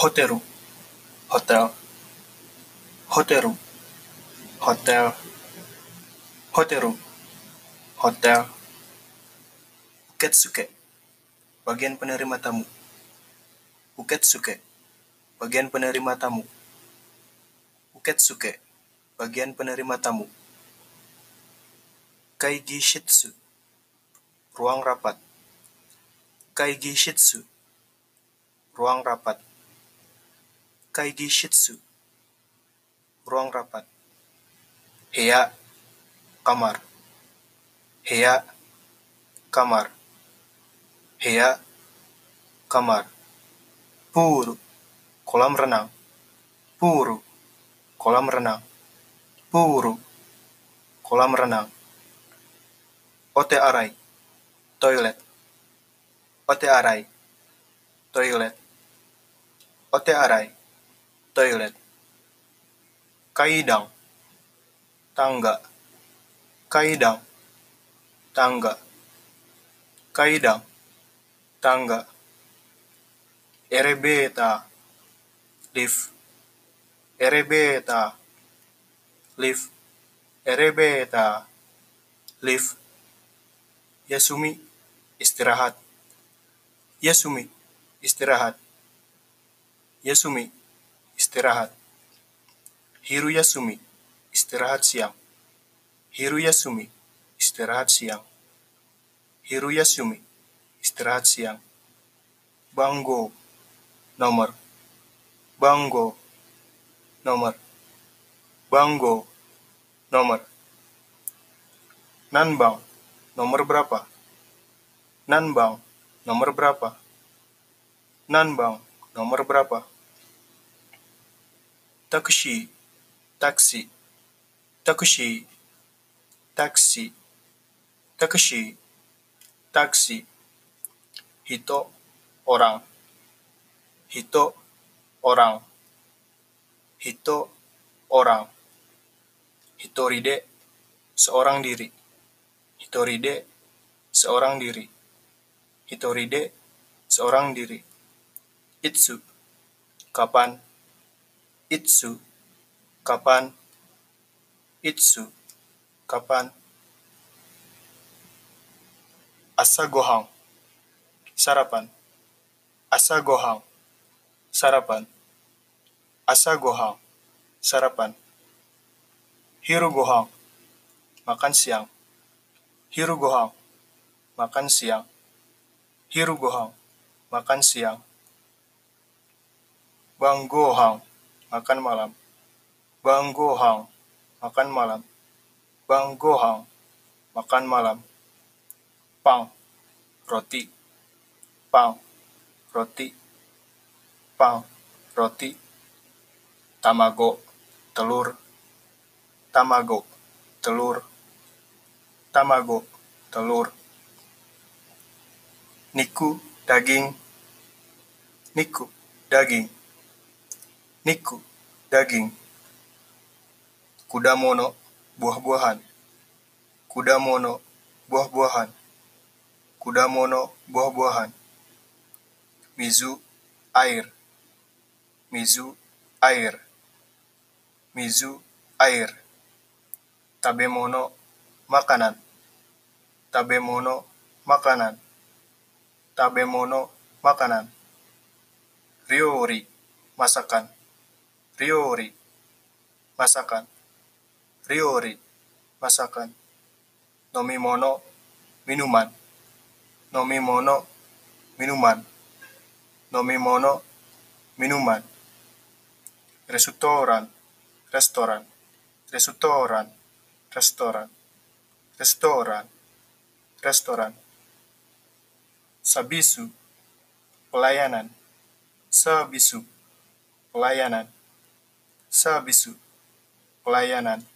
hoteru, hotel, hoteru, hotel, hoteru, hotel, uketsuke, bagian penerima tamu, uketsuke, bagian penerima tamu, uketsuke, bagian penerima tamu, kaigi shitsu, ruang rapat, kaigi shitsu, ruang rapat, kaigi shitsu, ruang rapat, heya, kamar, heya, kamar, heya, kamar, puru, kolam renang, puru, kolam renang, puru, kolam renang, ote arai, toilet, ote arai, toilet, ote arai, toilet, kaidang, tangga, kaidang, tangga, kaidang, tangga, erebeta, lift, erebeta, lift, erebeta, lift, yasumi, istirahat, yasumi, istirahat, yasumi, istirahat, hiru yasumi, istirahat siang, hiru yasumi, istirahat siang, hiru yasumi, istirahat siang, banggo, nomor, banggo, nomor, banggo, nomor, nanbang, nomor berapa, nanbang, nomor berapa, nanbang, nomor berapa, taksi, taksi, taksi, taksi, taksi, taksi, hito, orang, hito, orang, hito, orang, hitoride, seorang diri, hitoride, seorang diri, hitoride, seorang diri, itsu, kapan, itsu, kapan, itsu, kapan, asa gohang, sarapan, asa gohang, sarapan, asa gohang, sarapan, hiru gohang, makan siang, hiru gohang, makan siang, hiru gohang, makan siang, bang gohang, makan malam, bang gohang, makan malam, bang gohang, makan malam, pang, roti, pang, roti, pang, roti, tamago, telur, tamago, telur, tamago, telur, niku, daging, niku, daging, niku, daging, kudamono, buah-buahan, kudamono, buah-buahan, kudamono, buah-buahan, mizu, air, mizu, air, mizu, air, tabemono, makanan, tabemono, makanan, tabemono, makanan, ryori, masakan, ryori, masakan, ryori, masakan, nomimono, minuman, nomimono, minuman, nomimono, minuman, restoran, restoran, restoran, restoran, restoran, restoran, sabisu, pelayanan, sabisu, pelayanan, sabisu, pelayanan,